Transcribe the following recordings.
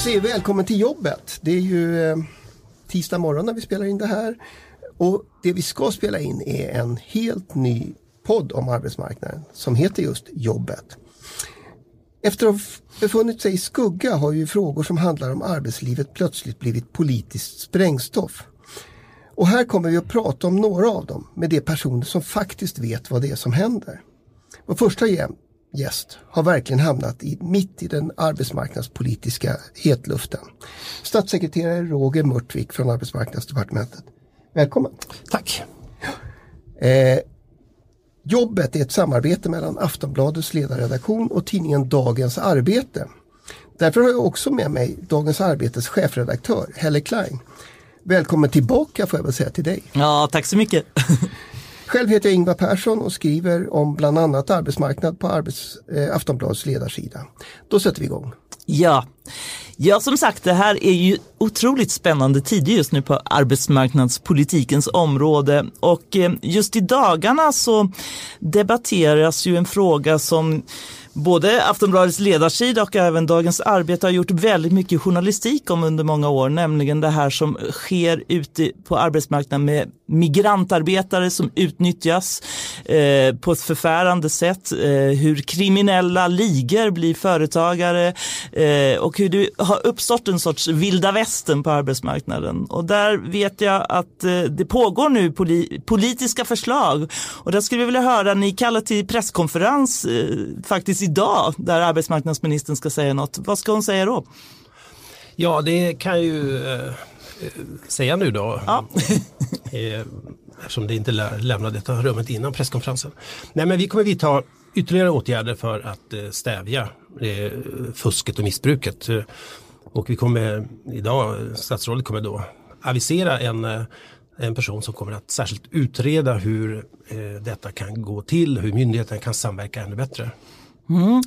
Jag säger välkommen till jobbet. Det är ju eh, tisdag morgon när vi spelar in det här. Och det vi ska spela in är en helt ny podd om arbetsmarknaden som heter just Jobbet. Efter att ha befunnit sig i skugga har ju frågor som handlar om arbetslivet plötsligt blivit politiskt sprängstoff. Och här kommer vi att prata om några av dem med de personer som faktiskt vet vad det är som händer. Vår första gäst har verkligen hamnat i, mitt i den arbetsmarknadspolitiska hetluften. Statssekreterare Roger Mörtvik från Arbetsmarknadsdepartementet. Välkommen! Tack! Eh, jobbet är ett samarbete mellan Aftonbladets ledarredaktion och tidningen Dagens Arbete. Därför har jag också med mig Dagens Arbetes chefredaktör Helle Klein. Välkommen tillbaka får jag väl säga till dig. Ja, tack så mycket. Själv heter jag Ingvar Persson och skriver om bland annat arbetsmarknad på Arbets, eh, Aftonbladets ledarsida. Då sätter vi igång. Ja. ja, som sagt det här är ju otroligt spännande tider just nu på arbetsmarknadspolitikens område. Och eh, just i dagarna så debatteras ju en fråga som både Aftonbladets ledarsida och även Dagens Arbete har gjort väldigt mycket journalistik om under många år, nämligen det här som sker ute på arbetsmarknaden med migrantarbetare som utnyttjas eh, på ett förfärande sätt, eh, hur kriminella ligor blir företagare eh, och hur det har uppstått en sorts vilda västern på arbetsmarknaden. Och där vet jag att eh, det pågår nu poli politiska förslag och där skulle vi vilja höra, ni kallar till presskonferens eh, faktiskt idag där arbetsmarknadsministern ska säga något. Vad ska hon säga då? Ja, det kan ju eh, säga nu då. Ja. Eh, eftersom det inte lämnade detta rummet innan presskonferensen. Nej, men vi kommer vidta ytterligare åtgärder för att stävja fusket och missbruket. Och vi kommer idag, statsrådet kommer då avisera en eh, en person som kommer att särskilt utreda hur eh, detta kan gå till, hur myndigheten kan samverka ännu bättre. Mm.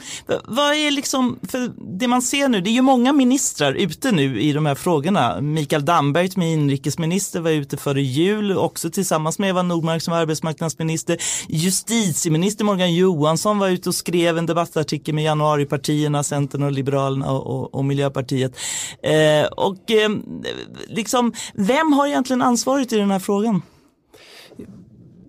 Vad är liksom, för det man ser nu, det är ju många ministrar ute nu i de här frågorna. Mikael Damberg som är inrikesminister var ute före jul, också tillsammans med Eva Nordmark som var arbetsmarknadsminister. Justitieminister Morgan Johansson var ute och skrev en debattartikel med januaripartierna, Centern och Liberalerna och, och, och Miljöpartiet. Eh, och eh, liksom, vem har egentligen ansvaret i den här frågan?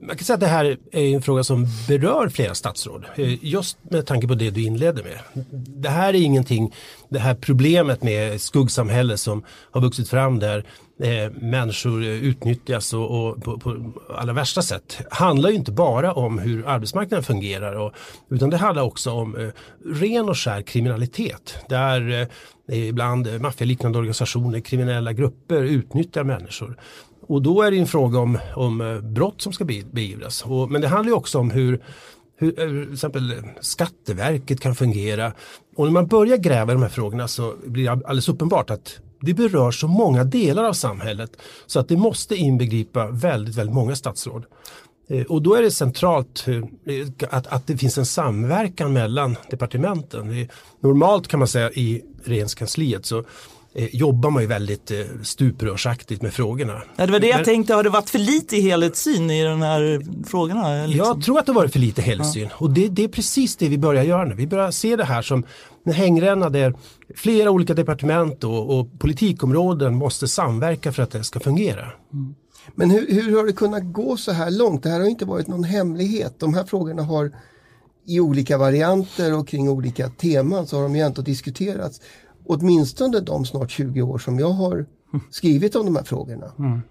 Man kan säga att det här är en fråga som berör flera statsråd. Eh, just med tanke på det du inledde med. Det här är ingenting, det här problemet med skuggsamhälle som har vuxit fram där eh, människor utnyttjas och, och på, på, allra värsta sätt handlar ju inte bara om hur arbetsmarknaden fungerar och, utan det handlar också om eh, ren och skär kriminalitet där eh, ibland maffialiknande organisationer, kriminella grupper utnyttjar människor. Och då är det en fråga om, om eh, brott som ska beivras. Och, men det handlar ju också om hur, hur eh, till exempel eh, Skatteverket kan fungera. Och när man börjar gräva i de här frågorna så blir det alldeles uppenbart att det berör så många delar av samhället så att det måste inbegripa väldigt, väldigt många statsråd. Och då är det centralt att, att det finns en samverkan mellan departementen. Normalt kan man säga i regeringskansliet så jobbar man ju väldigt eh, stuprörsaktigt med frågorna. Ja, det var det jag Men, tänkte, har det varit för lite helhetssyn i de här frågorna? Liksom? Jag tror att det har varit för lite helhetssyn ja. och det, det, är precis det vi börjar göra nu. Vi börjar se det här som en hängränna där flera olika departement och, och politikområden måste samverka för att det ska fungera. Mm. Men hur, hur har det kunnat gå så här långt? Det här har inte varit någon hemlighet. De här frågorna har i olika varianter och kring olika teman så har de ju ändå diskuterats åtminstone de snart 20 år som jag har skrivit om de här frågorna. Mm.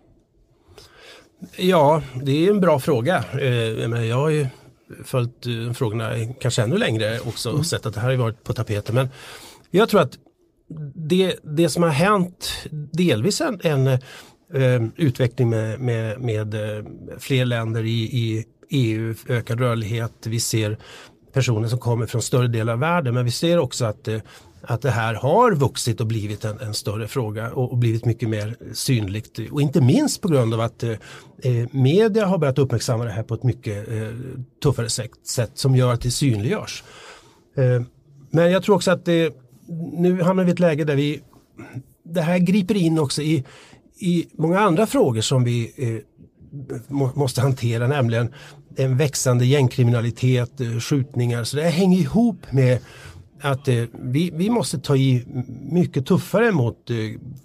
Ja, det är en bra fråga. Eh, jag har ju följt eh, frågorna kanske ännu längre också och mm. sett att det här har varit på tapeten. Men jag tror att det, det som har hänt delvis en, en eh, utveckling med, med, med fler länder i, i EU, ökad rörlighet. Vi ser personer som kommer från större delar av världen men vi ser också att att det här har vuxit och blivit en, en större fråga och, och, blivit mycket mer synligt. Och inte minst på grund av att eh, eh, media har börjat uppmärksamma det här på ett mycket eh, tuffare sätt, sätt som gör att det synliggörs. Eh, men jag tror också att det, nu hamnar vi i ett läge där vi det här griper in också i, i många andra frågor som vi eh, må, måste hantera, nämligen en växande gängkriminalitet, eh, skjutningar. Så det här hänger ihop med att eh, vi, vi måste ta i mycket tuffare mot eh,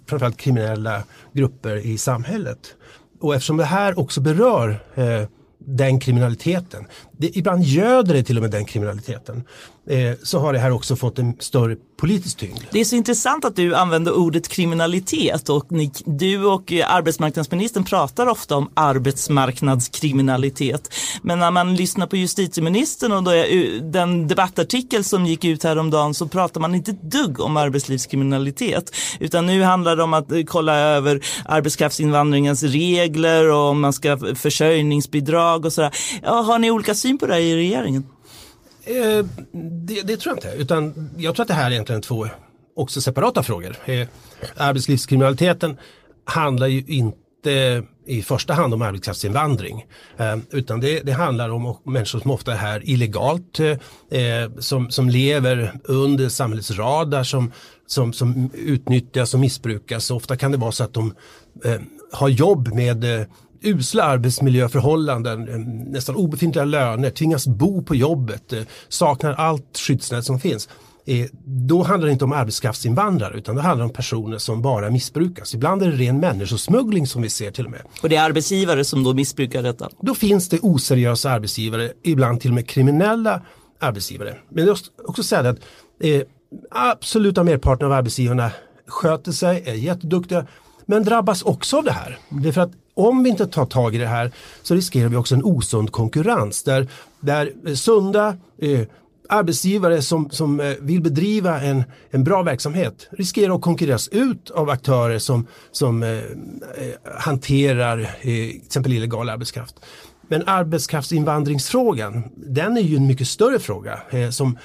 framförallt kriminella grupper i samhället. Och eftersom det här också berör eh, den kriminaliteten. Det, ibland göder det till och med den kriminaliteten. Eh, så har det här också fått en större politisk tyngd. Det är så intressant att du använder ordet kriminalitet och ni, du och eh, arbetsmarknadsministern pratar ofta om arbetsmarknadskriminalitet. Men när man lyssnar på justitieministern och då är, eh, den debattartikel som gick ut häromdagen så pratar man inte ett dugg om arbetslivskriminalitet. Utan nu handlar det om att kolla över arbetskraftsinvandringens regler och om man ska försörjningsbidrag och sådär. Ja, har ni olika syn på det i regeringen? Eh, det, det, tror jag inte, utan jag tror att det här är egentligen två också separata frågor. Eh, arbetslivskriminaliteten handlar ju inte i första hand om arbetskraftsinvandring. Eh, utan det, det, handlar om människor som ofta är här illegalt, eh, eh, som, som lever under samhällets radar, som, som, som utnyttjas och missbrukas. ofta kan det vara så att de eh, har jobb med eh, usla arbetsmiljöförhållanden, eh, nästan obefintliga löner, tvingas bo på jobbet, eh, saknar allt skyddsnät som finns. Eh, då handlar det inte om arbetskraftsinvandrare utan det handlar om personer som bara missbrukas. Ibland är det ren människosmuggling som vi ser till och med. Och det är arbetsgivare som då missbrukar detta? Då finns det oseriösa arbetsgivare, ibland till och med kriminella arbetsgivare. Men jag måste också säga att eh, absoluta merparten av arbetsgivarna sköter sig, är jätteduktiga men drabbas också av det här. Det är för att om vi inte tar tag i det här så riskerar vi också en osund konkurrens där, där eh, sunda eh, arbetsgivare som, som eh, vill bedriva en, en bra verksamhet riskerar att konkurreras ut av aktörer som, som eh, eh hanterar eh, till exempel illegal arbetskraft. Men arbetskraftsinvandringsfrågan, den är ju en mycket större fråga eh, som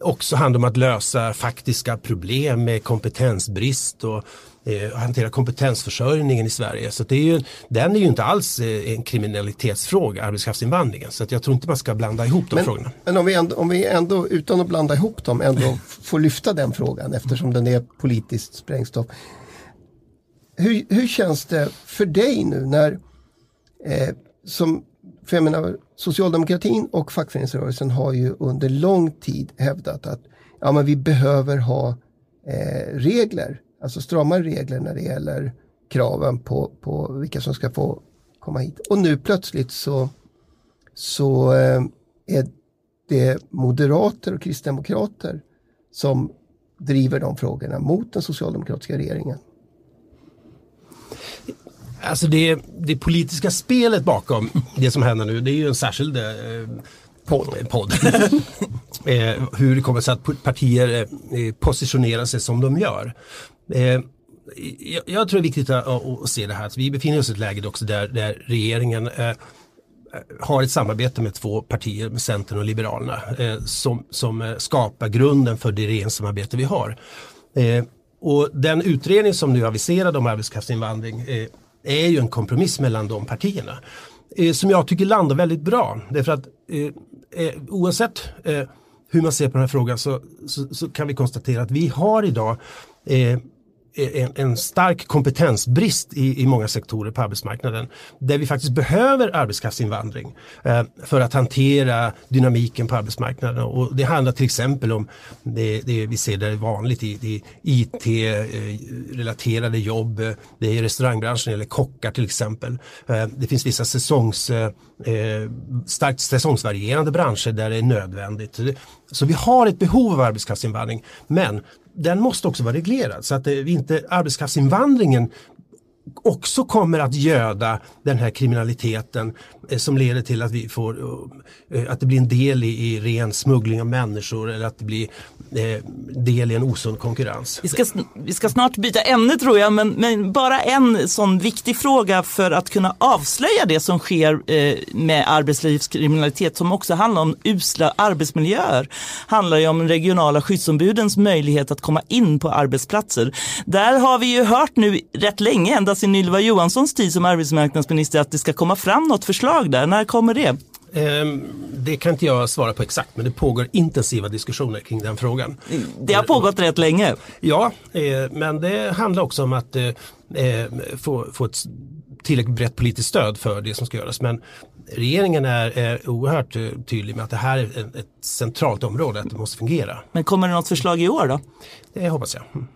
också handlar om att lösa faktiska problem med kompetensbrist och eh, hantera kompetensförsörjningen i Sverige. Så det är ju, den är ju inte alls eh, en kriminalitetsfråga, arbetskraftsinvandringen. Så jag tror inte man ska blanda ihop de men, frågorna. Men om vi, ändå, om vi ändå, utan att blanda ihop dem, ändå får lyfta den frågan eftersom den är politiskt sprängstoff. Hur, hur känns det för dig nu när, eh, som, för jag menar, socialdemokratin och fackföreningsrörelsen har ju under lång tid hävdat att ja, men vi behöver ha eh, regler alltså stramare regler när det gäller kraven på, på vilka som ska få komma hit. Och nu plötsligt så, så eh, är det moderater och kristdemokrater som driver de frågorna mot den socialdemokratiska regeringen. Alltså det, det politiska spelet bakom det som händer nu det är ju en särskild eh, podd. podd. eh, hur det kommer sig att partier eh, positionerar sig som de gör. Eh, jag, jag, tror det är viktigt att, att, se det här. Att vi befinner oss i ett läge också där, där regeringen eh, har ett samarbete med två partier, med Centern och Liberalerna, eh, som, som eh, skapar grunden för det regeringssamarbete vi har. Eh, och den utredning som nu aviserad om arbetskraftsinvandring eh, är ju en kompromiss mellan de partierna. Eh, som jag tycker landar väldigt bra. Därför att eh, Eh, oavsett eh, hur man ser på den här frågan så, så, så, kan vi konstatera att vi har idag eh, en, en, stark kompetensbrist i, i många sektorer på arbetsmarknaden. Där vi faktiskt behöver arbetskraftsinvandring eh, för att hantera dynamiken på arbetsmarknaden. Och det handlar till exempel om det, det vi ser det är vanligt i, i IT-relaterade eh, jobb. Det är restaurangbranschen eller kockar till exempel. Eh, det finns vissa säsongs, eh, eh, starkt säsongsvarierande branscher där det är nödvändigt. Så vi har ett behov av arbetskraftsinvandring men den måste också vara reglerad så att det, inte arbetskraftsinvandringen också kommer att göda den här kriminaliteten eh, som leder till att vi får eh, eh, att det blir en del i, i ren smuggling av människor eller att det blir eh, del i en osund konkurrens. Vi ska, vi ska snart byta ämne tror jag men, men, bara en sån viktig fråga för att kunna avslöja det som sker eh, med arbetslivskriminalitet som också handlar om usla arbetsmiljöer. Handlar ju om regionala skyddsombudens möjlighet att komma in på arbetsplatser. Där har vi ju hört nu rätt länge, ända sedan Ylva Johanssons tid som arbetsmarknadsminister, att det ska komma fram något förslag där. När kommer det? Ehm, det kan inte jag svara på exakt men det pågår intensiva diskussioner kring den frågan. Det har pågått rätt länge. Ja, eh, men det handlar också om att eh, eh, få, få ett tillräckligt brett politiskt stöd för det som ska göras. Men regeringen är, är oerhört tydlig med att det här är ett, ett centralt område, att det måste fungera. Men kommer det något förslag i år då? Det hoppas jag.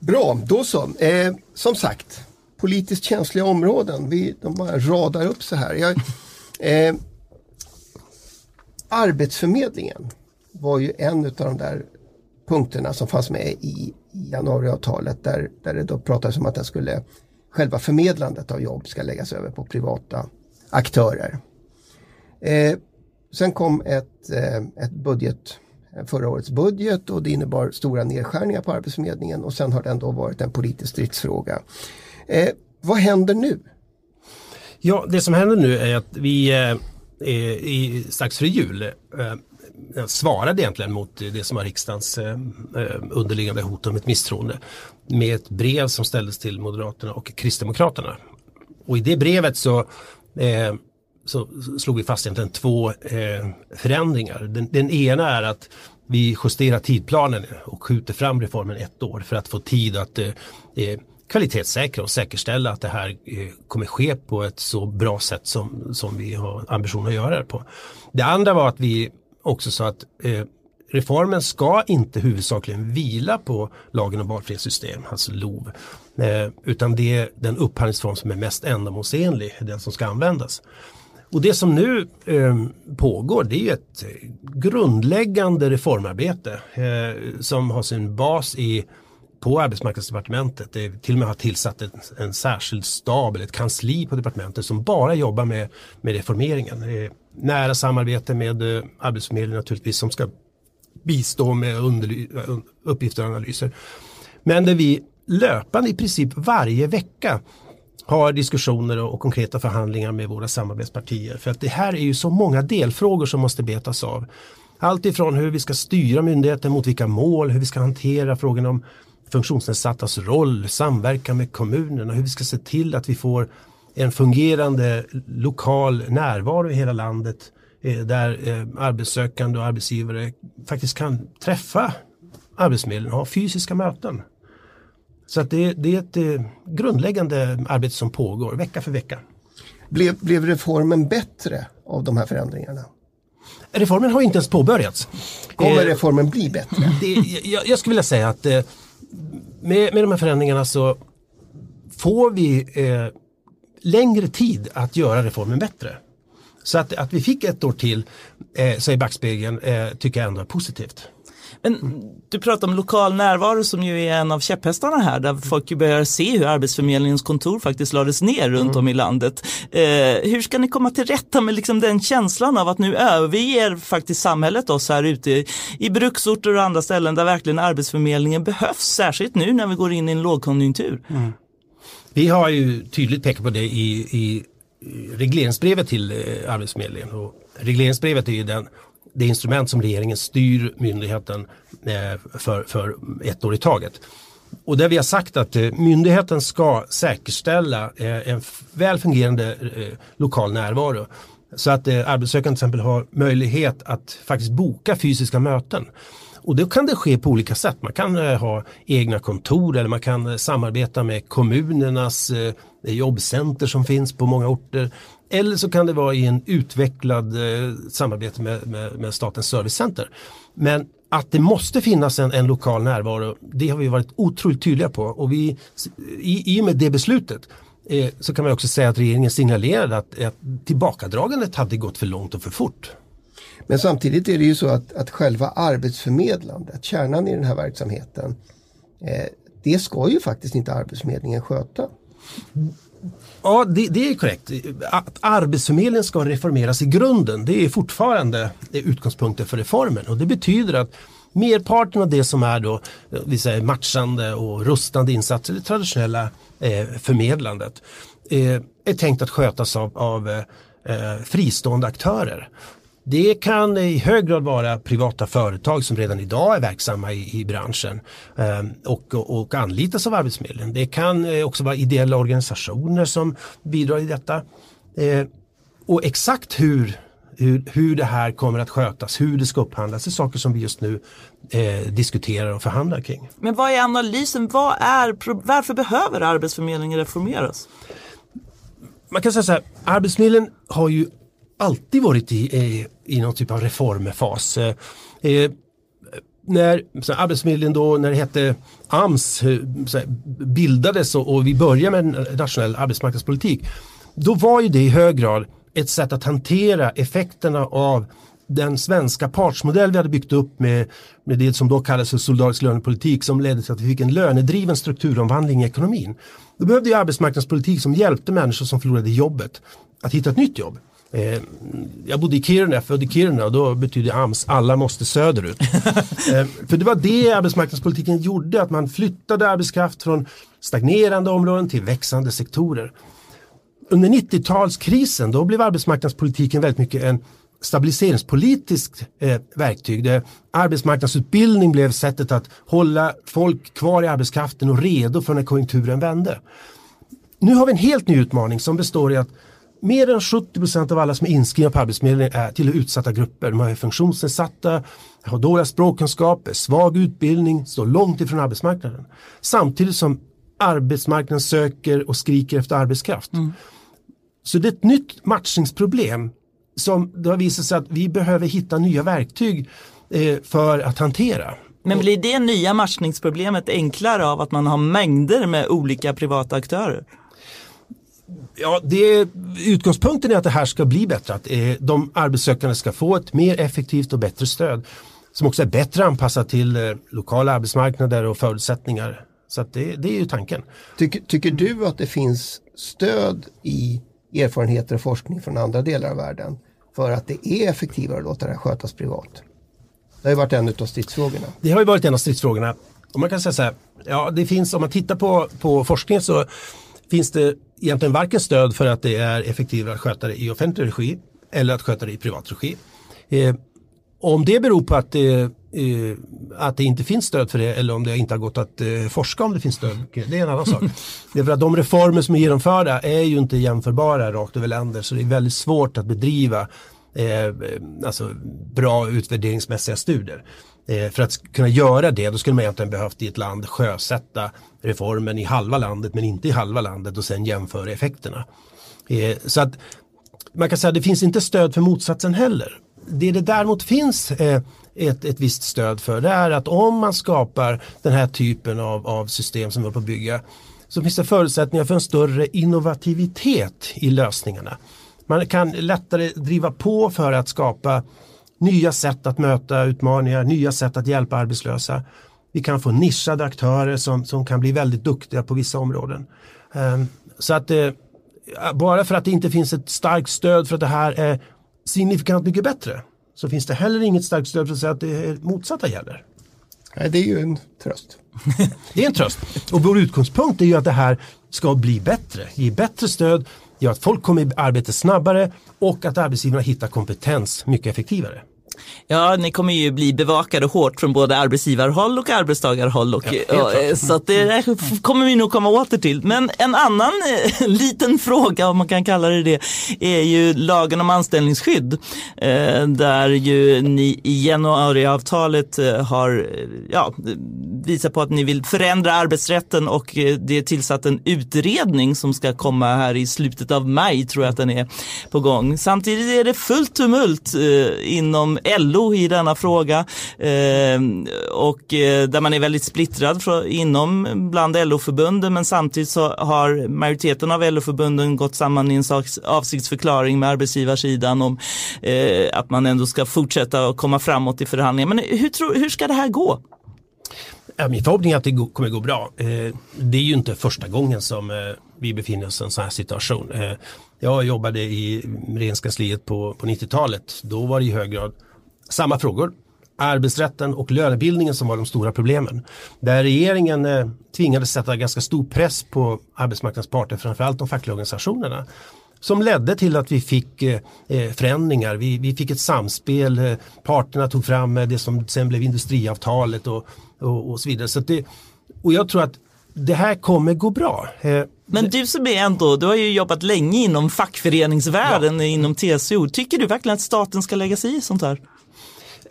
Bra, då så. Eh, som sagt, politiskt känsliga områden. Vi, de bara radar upp så här. Jag, eh, Arbetsförmedlingen var ju en av de där punkterna som fanns med i, i januariavtalet där, där det då pratades om att den skulle, själva förmedlandet av jobb ska läggas över på privata aktörer. Eh, sen kom ett, eh, ett budget, Eh, förra årets budget och det innebar stora nedskärningar på Arbetsförmedlingen och sen har den då varit en politisk stridsfråga. Eh, vad händer nu? Ja, det som händer nu är att vi eh, i, strax före jul eh, eh, svarade egentligen mot det som var riksdagens eh, eh, underliggande hot om ett misstroende med ett brev som ställdes till Moderaterna och Kristdemokraterna. Och i det brevet så, eh, så slog vi fast egentligen två eh, förändringar. Den, den, ena är att vi justerar tidplanen och skjuter fram reformen ett år för att få tid att eh, eh, kvalitetssäkra och säkerställa att det här eh, kommer ske på ett så bra sätt som, som vi har ambition att göra det på. Det andra var att vi också sa att eh, reformen ska inte huvudsakligen vila på lagen om valfrihetssystem, alltså LOV, eh, utan det är den upphandlingsform som är mest ändamålsenlig, den som ska användas. Och det som nu eh, pågår det är ett eh, grundläggande reformarbete eh, som har sin bas i på arbetsmarknadsdepartementet. Det till och med har tillsatt en, en särskild stab eller ett kansli på departementet som bara jobbar med, med reformeringen. Nära samarbete med eh, Arbetsförmedlingen naturligtvis som ska bistå med eh, uppgifter och analyser. Men där vi löpande i princip varje vecka har diskussioner och konkreta förhandlingar med våra samarbetspartier. För att det här är ju så många delfrågor som måste betas av. Allt ifrån hur vi ska styra myndigheten mot vilka mål, hur vi ska hantera frågan om funktionsnedsattas roll, samverkan med kommunerna, hur vi ska se till att vi får en fungerande lokal närvaro i hela landet eh, där eh, arbetssökande och arbetsgivare faktiskt kan träffa Arbetsförmedlingen och ha fysiska möten. Så att det, det är ett eh, grundläggande arbete som pågår vecka för vecka. Blev, blev reformen bättre av de här förändringarna? Reformen har inte ens påbörjats. Kommer reformen bli bättre? Det, jag, jag, skulle vilja säga att med, med de här förändringarna så får vi eh, längre tid att göra reformen bättre. Så att, att vi fick ett år till, eh, så i backspegeln, eh, tycker jag ändå är positivt. Men du pratar om lokal närvaro som ju är en av käpphästarna här där folk ju börjar se hur Arbetsförmedlingens kontor faktiskt lades ner runt mm. om i landet. Eh, hur ska ni komma till rätta med liksom den känslan av att nu överger faktiskt samhället oss här ute i bruksorter och andra ställen där verkligen Arbetsförmedlingen behövs, särskilt nu när vi går in i en lågkonjunktur. Mm. Vi har ju tydligt pekat på det i, i regleringsbrevet till eh, Arbetsförmedlingen. Och regleringsbrevet är ju den det instrument som regeringen styr myndigheten eh, för, för ett år i taget. Och där vi har sagt att eh, myndigheten ska säkerställa eh, en väl fungerande lokal närvaro. Så att arbetssökande till exempel har möjlighet att faktiskt boka fysiska möten. Och då kan det ske på olika sätt. Man kan ha egna kontor eller man kan samarbeta med kommunernas jobbcenter som finns på många orter. Eller så kan det vara i en utvecklad eh, samarbete med, med, med Statens servicecenter. Men att det måste finnas en, en, lokal närvaro, det har vi varit otroligt tydliga på. Och vi, i, i och med det beslutet eh, så kan man också säga att regeringen signalerade att, att tillbakadragandet hade gått för långt och för fort. Men samtidigt är det ju så att, att själva arbetsförmedlandet, kärnan i den här verksamheten, eh, det ska ju faktiskt inte Arbetsförmedlingen sköta. Ja, det, det, är korrekt. Att Arbetsförmedlingen ska reformeras i grunden, det är fortfarande utgångspunkten för reformen. Och det betyder att merparten av det som är då, vi säger matchande och rustande insatser, det traditionella eh, förmedlandet, eh, är tänkt att skötas av, av eh, eh fristående aktörer. Det kan i hög grad vara privata företag som redan idag är verksamma i, i branschen eh, och, och, och anlitas av Arbetsförmedlingen. Det kan eh, också vara ideella organisationer som bidrar i detta. Eh, och exakt hur hur, hur det här kommer att skötas, hur det ska upphandlas. Är saker som vi just nu eh, diskuterar och förhandlar kring. Men vad är analysen? Vad är, varför behöver Arbetsförmedlingen reformeras? Man kan säga så här, Arbetsförmedlingen har ju alltid varit i, i, i någon typ av reformfas. Eh, eh när så Arbetsförmedlingen då, när det hette AMS, eh, bildades och, och vi började med en nationell arbetsmarknadspolitik. Då var ju det i hög grad ett sätt att hantera effekterna av den svenska partsmodell vi hade byggt upp med, med det som då kallades för solidarisk lönepolitik som ledde till att vi fick en lönedriven strukturomvandling i ekonomin. Då behövde vi arbetsmarknadspolitik som hjälpte människor som förlorade jobbet att hitta ett nytt jobb. Eh, jag bodde i Kiruna, jag född i Kiruna och då betyder AMS alla måste söderut. eh, för det var det arbetsmarknadspolitiken gjorde, att man flyttade arbetskraft från stagnerande områden till växande sektorer. Under 90-talskrisen då blev arbetsmarknadspolitiken väldigt mycket en stabiliseringspolitiskt eh, verktyg där arbetsmarknadsutbildning blev sättet att hålla folk kvar i arbetskraften och redo för när konjunkturen vände. Nu har vi en helt ny utmaning som består i att mer än 70% av alla som är inskrivna på Arbetsförmedlingen är till utsatta grupper. De är funktionsnedsatta, har dåliga språkkunskaper, svag utbildning, står långt ifrån arbetsmarknaden. Samtidigt som arbetsmarknaden söker och skriker efter arbetskraft. Mm. Så det är ett nytt matchningsproblem som det har visat sig att vi behöver hitta nya verktyg eh, för att hantera. Men blir det nya matchningsproblemet enklare av att man har mängder med olika privata aktörer? Ja, det, utgångspunkten är att det här ska bli bättre, att eh, de arbetssökande ska få ett mer effektivt och bättre stöd som också är bättre anpassat till eh, lokala arbetsmarknader och förutsättningar. Så det, det, är ju tanken. Tycker, tycker du att det finns stöd i erfarenheter och forskning från andra delar av världen för att det är effektivare att låta det här skötas privat? Det har ju varit en av stridsfrågorna. Det har ju varit en av stridsfrågorna. Och man kan säga så här, ja det finns, om man tittar på, på forskningen så finns det egentligen varken stöd för att det är effektivare att sköta det i offentlig regi eller att sköta det i privat regi. Eh, om det beror på att det, eh, att det inte finns stöd för det eller om det inte har gått att eh, forska om det finns stöd, det är en annan sak. Det är för att de reformer som är genomförda är ju inte jämförbara rakt över länder så det är väldigt svårt att bedriva eh, alltså bra utvärderingsmässiga studier. Eh, för att kunna göra det då skulle man egentligen behövt i ett land sjösätta reformen i halva landet men inte i halva landet och sen jämföra effekterna. Eh, så att man kan säga att det finns inte stöd för motsatsen heller. Det det däremot finns eh, ett, ett visst stöd för det är att om man skapar den här typen av, av system som vi håller på att bygga så finns det förutsättningar för en större innovativitet i lösningarna. Man kan lättare driva på för att skapa nya sätt att möta utmaningar, nya sätt att hjälpa arbetslösa. Vi kan få nischade aktörer som, som kan bli väldigt duktiga på vissa områden. Um, så att eh, bara för att det inte finns ett starkt stöd för att det här är signifikant mycket bättre så finns det heller inget starkt stöd för att säga att det motsatta gäller. Nej, det är ju en tröst. det är en tröst. Och vår utgångspunkt är ju att det här ska bli bättre, ge bättre stöd, gör att folk kommer i arbete snabbare och att arbetsgivarna hittar kompetens mycket effektivare. Ja, ni kommer ju bli bevakade hårt från både arbetsgivarhåll och arbetstagarhåll. Och, ja, och, så att det kommer vi nog komma åter till. Men en annan eh, liten fråga, om man kan kalla det det, är ju lagen om anställningsskydd. Eh, där ju ni i januariavtalet eh, har ja, visat på att ni vill förändra arbetsrätten och det är tillsatt en utredning som ska komma här i slutet av maj, tror jag att den är på gång. Samtidigt är det fullt tumult inom LO i denna fråga ehm, eh, och där man är väldigt splittrad inom bland LO-förbunden men samtidigt så har majoriteten av LO-förbunden gått samman i en avsiktsförklaring med arbetsgivarsidan om eh, att man ändå ska fortsätta att komma framåt i förhandlingar. Men hur, tror, hur ska det här gå? Min förhoppning är att det kommer gå bra. Eh, det är ju inte första gången som eh, vi befinner oss i en sån här situation. Eh, jag jobbade i regeringskansliet på, på 90-talet. Då var det i hög grad samma frågor. Arbetsrätten och lönebildningen som var de stora problemen. Där regeringen eh, tvingades sätta ganska stor press på arbetsmarknadens parter, framförallt de fackliga organisationerna som ledde till att vi fick eh, eh förändringar. Vi, vi, fick ett samspel, parterna tog fram det som sen blev industriavtalet och, och, och så vidare. Så det, och jag tror att det här kommer gå bra. Men du som är ändå, du har ju jobbat länge inom fackföreningsvärlden, ja. inom TCO. Tycker du verkligen att staten ska lägga sig i sånt här?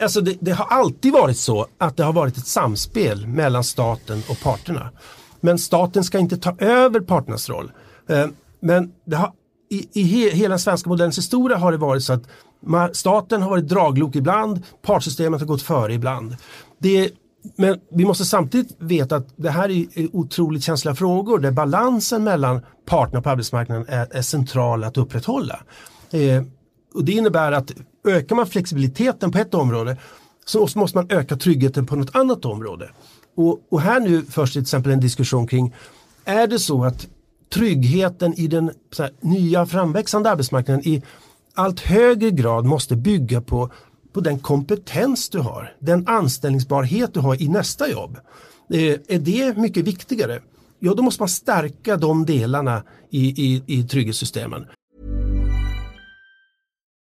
Alltså det, det, har alltid varit så att det har varit ett samspel mellan staten och parterna. Men staten ska inte ta över parternas roll. Eh, men det har, i, i he, hela den svenska modellens historia har det varit så att staten har varit draglok ibland, partsystemet har gått före ibland. Det, men vi måste samtidigt veta att det här är otroligt känsliga frågor där balansen mellan parterna på arbetsmarknaden är, är central att upprätthålla. Eh, och det innebär att ökar man flexibiliteten på ett område så måste man öka tryggheten på något annat område. Och, och här nu förs till exempel en diskussion kring är det så att tryggheten i den här, nya framväxande arbetsmarknaden i allt högre grad måste bygga på, på den kompetens du har, den anställningsbarhet du har i nästa jobb. Eh, är det mycket viktigare? Ja, då måste man stärka de delarna i, i, i trygghetssystemen.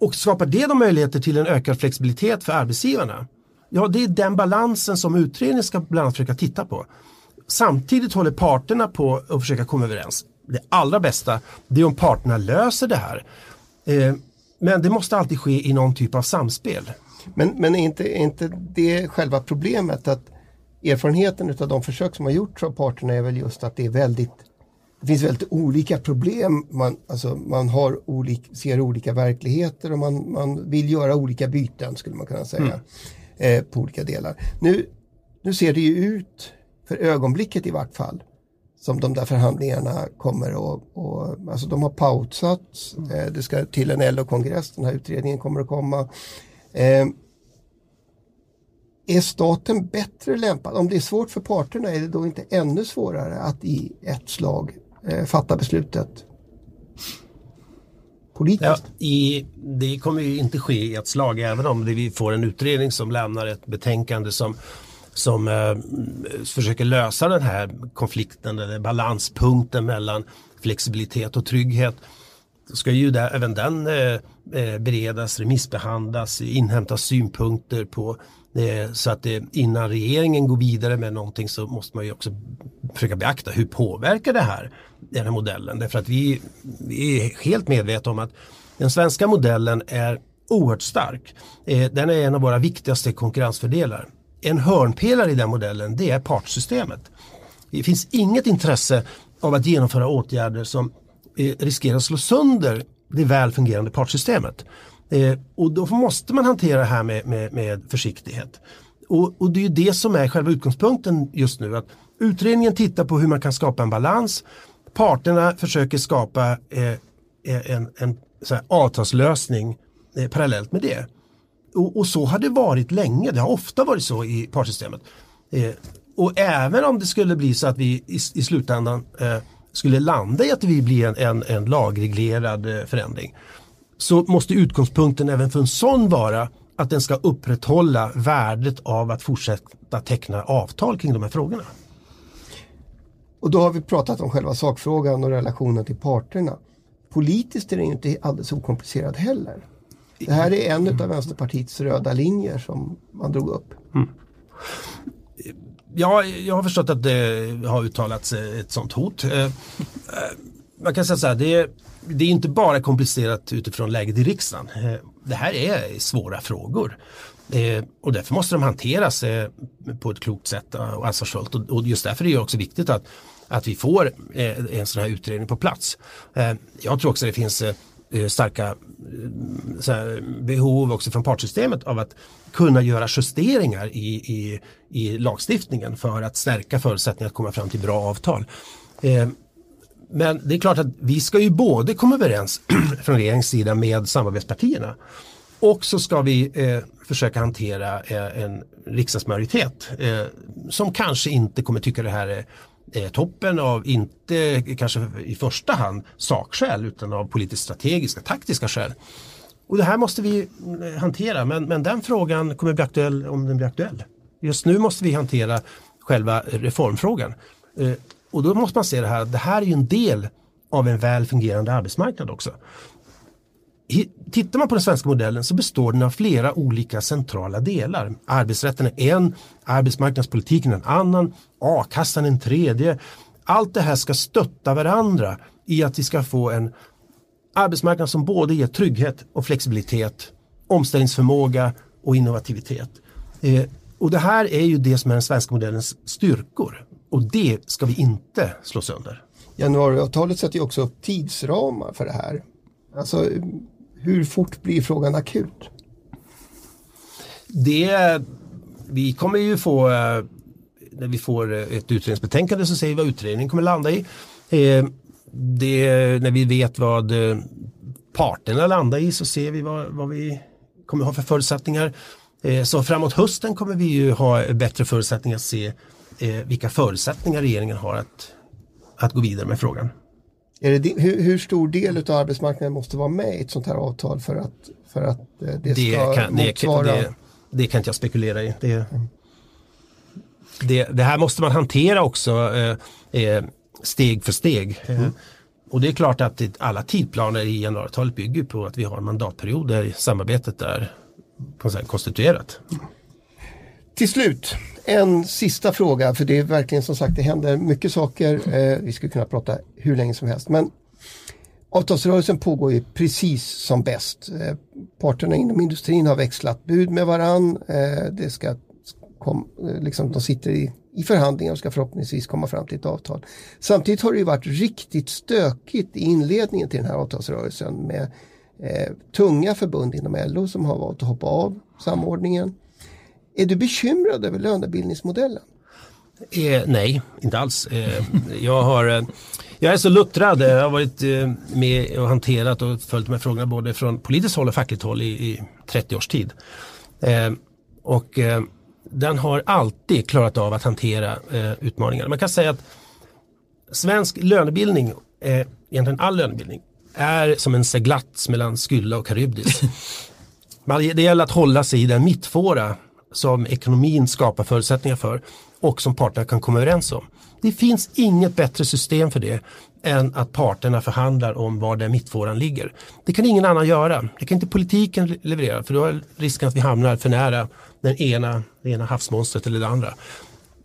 Och skapar det då möjligheter till en ökad flexibilitet för arbetsgivarna? Ja, det är den balansen som utredningen ska bland annat försöka titta på. Samtidigt håller parterna på att försöka komma överens det allra bästa det är om parterna löser det här. Eh, men det måste alltid ske i någon typ av samspel. Men, men är, inte, är inte det själva problemet att erfarenheten av de försök som har gjorts av parterna är väl just att det är väldigt det finns väldigt olika problem, man, alltså, man har olik, ser olika verkligheter och man, man vill göra olika byten skulle man kunna säga mm. eh, på olika delar. Nu, nu ser det ju ut, för ögonblicket i vart fall, som de där förhandlingarna kommer att, och, alltså de har pausat, eh, det ska till en LO-kongress, den här utredningen kommer att komma. Eh, är staten bättre lämpad? Om det är svårt för parterna är det då inte ännu svårare att i ett slag Eh, fatta beslutet politiskt? Ja, i, det kommer ju inte ske i ett slag även om det, vi får en utredning som lämnar ett betänkande som som eh, försöker lösa den här konflikten eller balanspunkten mellan flexibilitet och trygghet. Då ska ju där, även den eh, eh beredas, remissbehandlas, inhämtas synpunkter på Eh, så att det, innan regeringen går vidare med någonting så måste man ju också försöka beakta hur påverkar det här den här modellen. Därför att vi, vi är helt medvetna om att den svenska modellen är oerhört stark. Eh, den är en av våra viktigaste konkurrensfördelar en hörnpelare i den modellen det är partsystemet. Det finns inget intresse av att genomföra åtgärder som riskerar att slå sönder det väl fungerande partsystemet. Eh, och då måste man hantera det här med, med, med försiktighet. Och, och, det är det som är själva utgångspunkten just nu. att Utredningen tittar på hur man kan skapa en balans. Parterna försöker skapa eh, eh en, en avtalslösning eh, parallellt med det. Och, och, så har det varit länge, det har ofta varit så i partssystemet. Eh, och även om det skulle bli så att vi i, i slutändan eh, skulle landa i att vi blir en, en, en lagreglerad eh, förändring så måste utgångspunkten även för en sån vara att den ska upprätthålla värdet av att fortsätta teckna avtal kring de här frågorna. Och då har vi pratat om själva sakfrågan och relationen till parterna. Politiskt är det inte alldeles okomplicerat heller. Det här är en av Vänsterpartiets röda linjer som man drog upp. Mm. Ja, jag har förstått att det har uttalats ett sånt hot. Man kan säga så här, det är, det är inte bara komplicerat utifrån läget i riksdagen. Eh, det här är svåra frågor. Eh, och därför måste de hanteras eh, på ett klokt sätt och ansvarsfullt. Och just därför är det också viktigt att, att vi får en sån här utredning på plats. Jag tror också det finns starka här, behov också från partsystemet av att kunna göra justeringar i, i, i lagstiftningen för att stärka förutsättningar att komma fram till bra avtal. Men det är klart att vi ska ju både komma överens från regeringens sida med samarbetspartierna och så ska vi eh, försöka hantera eh, en riksdagsmajoritet eh, som kanske inte kommer tycka det här är eh, toppen av, inte kanske i första hand sakskäl utan av politiskt strategiska, taktiska skäl. Och det här måste vi eh, hantera men, men den frågan kommer bli aktuell om den blir aktuell. Just nu måste vi hantera själva eh, reformfrågan. Eh, och då måste man se det här, det här är ju en del av en väl fungerande arbetsmarknad också. Tittar man på den svenska modellen så består den av flera olika centrala delar. Arbetsrätten är en, arbetsmarknadspolitiken en annan, a-kassan en tredje. Allt det här ska stötta varandra i att vi ska få en arbetsmarknad som både ger trygghet och flexibilitet, omställningsförmåga och innovativitet. Eh, och det här är ju det som är den svenska modellens styrkor och det ska vi inte slå sönder. Januariavtalet sätter ju också upp tidsramar för det här. Alltså hur fort blir frågan akut? Det, vi kommer ju få, eh, när vi får ett utredningsbetänkande så säger vi vad utredningen kommer landa i. Eh, det, när vi vet vad eh, parterna landar i så ser vi vad, vad vi kommer ha för förutsättningar. Så framåt hösten kommer vi ju ha bättre förutsättningar att se vilka förutsättningar regeringen har att, att gå vidare med frågan. Är det, hur, hur, stor del av arbetsmarknaden måste vara med i ett sånt här avtal för att, för att eh, det, det ska kan, motsvara? Det, det, det, kan inte jag spekulera i. Det, det, det här måste man hantera också eh, eh steg för steg. Mm. Och det är klart att alla tidplaner i januariavtalet bygger på att vi har en mandatperiod där samarbetet är konstituerat. Till slut, en sista fråga, för det är verkligen som sagt, det händer mycket saker. Eh, vi skulle kunna prata hur länge som helst. Men avtalsrörelsen pågår ju precis som bäst. Eh, parterna inom industrin har växlat bud med varann. Eh, det ska kom, eh, liksom, de sitter i, i förhandlingar och ska förhoppningsvis komma fram till ett avtal. Samtidigt har det ju varit riktigt stökigt i inledningen till den här avtalsrörelsen med eh, tunga förbund inom LO som har valt att hoppa av samordningen. Är du bekymrad över lönebildningsmodellen? Eh, nej, inte alls. Eh, jag, har, eh, jag är så luttrad. Jag har varit eh, med och hanterat och följt de här frågorna både från politiskt håll och fackligt håll i, i 30 års tid. Eh, och eh, den har alltid klarat av att hantera utmaningar. Man kan säga att svensk lönebildning, egentligen all lönebildning, är som en seglats mellan Skylla och Karybdis. Det gäller att hålla sig i den mittfåra som ekonomin skapar förutsättningar för och som parterna kan komma överens om. Det finns inget bättre system för det än att parterna förhandlar om var den mittfåran ligger. Det kan ingen annan göra. Det kan inte politiken leverera för då är risken att vi hamnar för nära den ena, det ena havsmonstret eller det andra.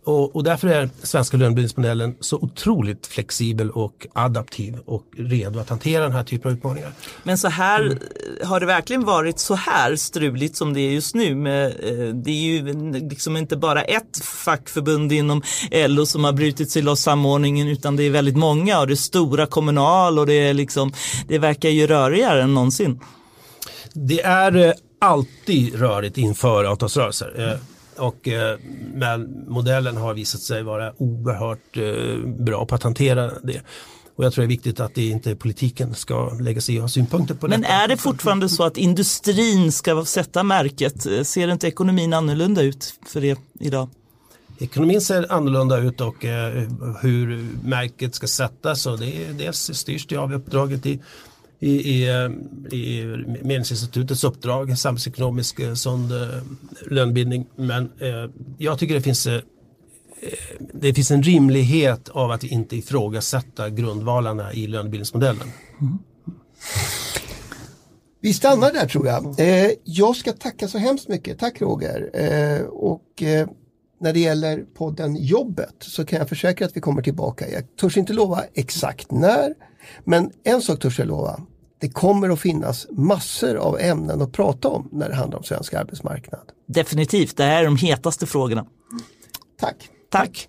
Och, och, därför är svenska lönebildningsmodellen så otroligt flexibel och adaptiv och redo att hantera den här typen av utmaningar. Men så här, mm. har det verkligen varit så här struligt som det är just nu? Med, eh, det är ju liksom inte bara ett fackförbund inom LO som har brutit sig loss samordningen utan det är väldigt många och det är stora kommunal och det är liksom, det verkar ju rörigare än någonsin. Det är eh, alltid rörigt inför avtalsrörelser. Eh, och, eh, men modellen har visat sig vara oerhört eh, bra på att hantera det. Och jag tror det är viktigt att det inte politiken ska lägga sig i och ha synpunkter på det. Men är det fortfarande så att industrin ska sätta märket? Ser inte ekonomin annorlunda ut för det idag? Ekonomin ser annorlunda ut och eh, hur märket ska sättas och det dels styrs det av uppdraget i i, i, eh, i Medlingsinstitutets uppdrag, samhällsekonomisk eh, sån eh, lönebildning. Men eh, jag tycker det finns eh, det finns en rimlighet av att inte ifrågasätta grundvalarna i lönebildningsmodellen. Mm. Vi stannar där tror jag. Eh, jag ska tacka så hemskt mycket. Tack Roger. Eh, och eh, när det gäller podden Jobbet så kan jag försäkra att vi kommer tillbaka. Jag törs inte lova exakt när, men en sak törs jag lova det kommer att finnas massor av ämnen att prata om när det handlar om svensk arbetsmarknad. Definitivt, det här är de hetaste frågorna. Tack. Tack.